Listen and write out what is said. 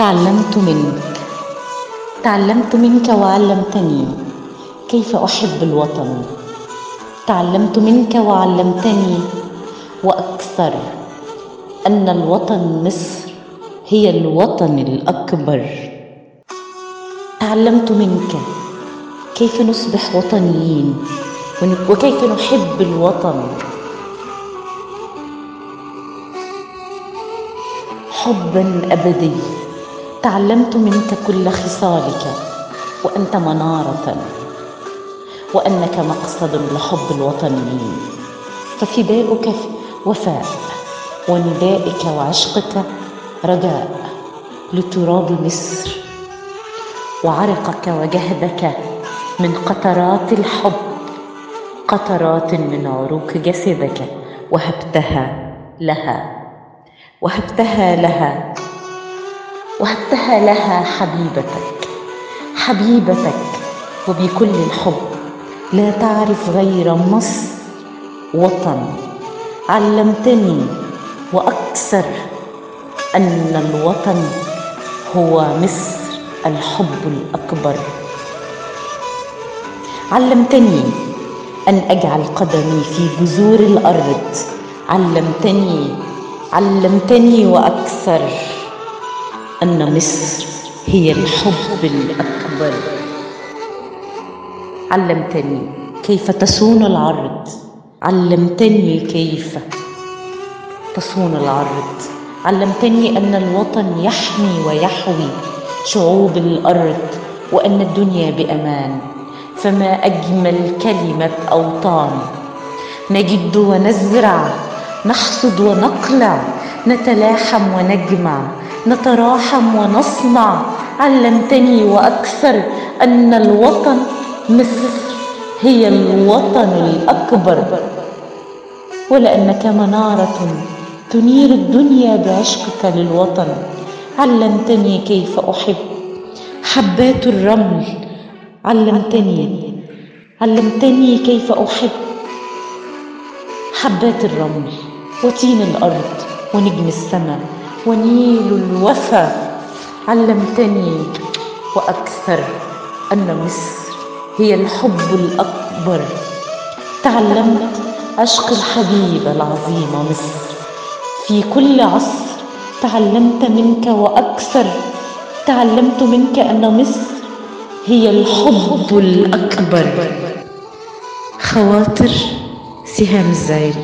تعلمت منك تعلمت منك وعلمتني كيف أحب الوطن؟ تعلمت منك وعلمتني وأكثر أن الوطن مصر هي الوطن الأكبر. تعلمت منك كيف نصبح وطنيين. وكيف نحب الوطن. حبا أبدي. تعلمت منك كل خصالك وأنت منارة وأنك مقصد لحب الوطنيين ففداؤك وفاء وندائك وعشقك رجاء لتراب مصر وعرقك وجهدك من قطرات الحب قطرات من عروق جسدك وهبتها لها وهبتها لها. وهبتها لها حبيبتك حبيبتك وبكل الحب. لا تعرف غير مصر وطن. علمتني وأكثر أن الوطن هو مصر الحب الأكبر. علمتني أن أجعل قدمي في جذور الأرض. علمتني علمتني وأكثر. أن مصر هي الحب الأكبر. علمتني كيف تصون العرض. علمتني كيف تصون العرض. علمتني أن الوطن يحمي ويحوي شعوب الأرض وأن الدنيا بأمان. فما أجمل كلمة أوطان. نجد ونزرع نحصد ونقلع نتلاحم ونجمع. نتراحم ونصنع. علمتني وأكثر أن الوطن مصر هي الوطن الأكبر. ولأنك منارة تنير الدنيا بعشقك للوطن. علمتني كيف أحب. حبات الرمل. علمتني. علمتني كيف أحب. حبات الرمل. وطين الأرض ونجم السماء. ونيل الوفا علمتني وأكثر أن مصر هي الحب الأكبر. تعلمت عشق الحبيبه العظيمه مصر. في كل عصر تعلمت منك وأكثر. تعلمت منك أن مصر هي الحب الأكبر. خواطر سهام الزعيل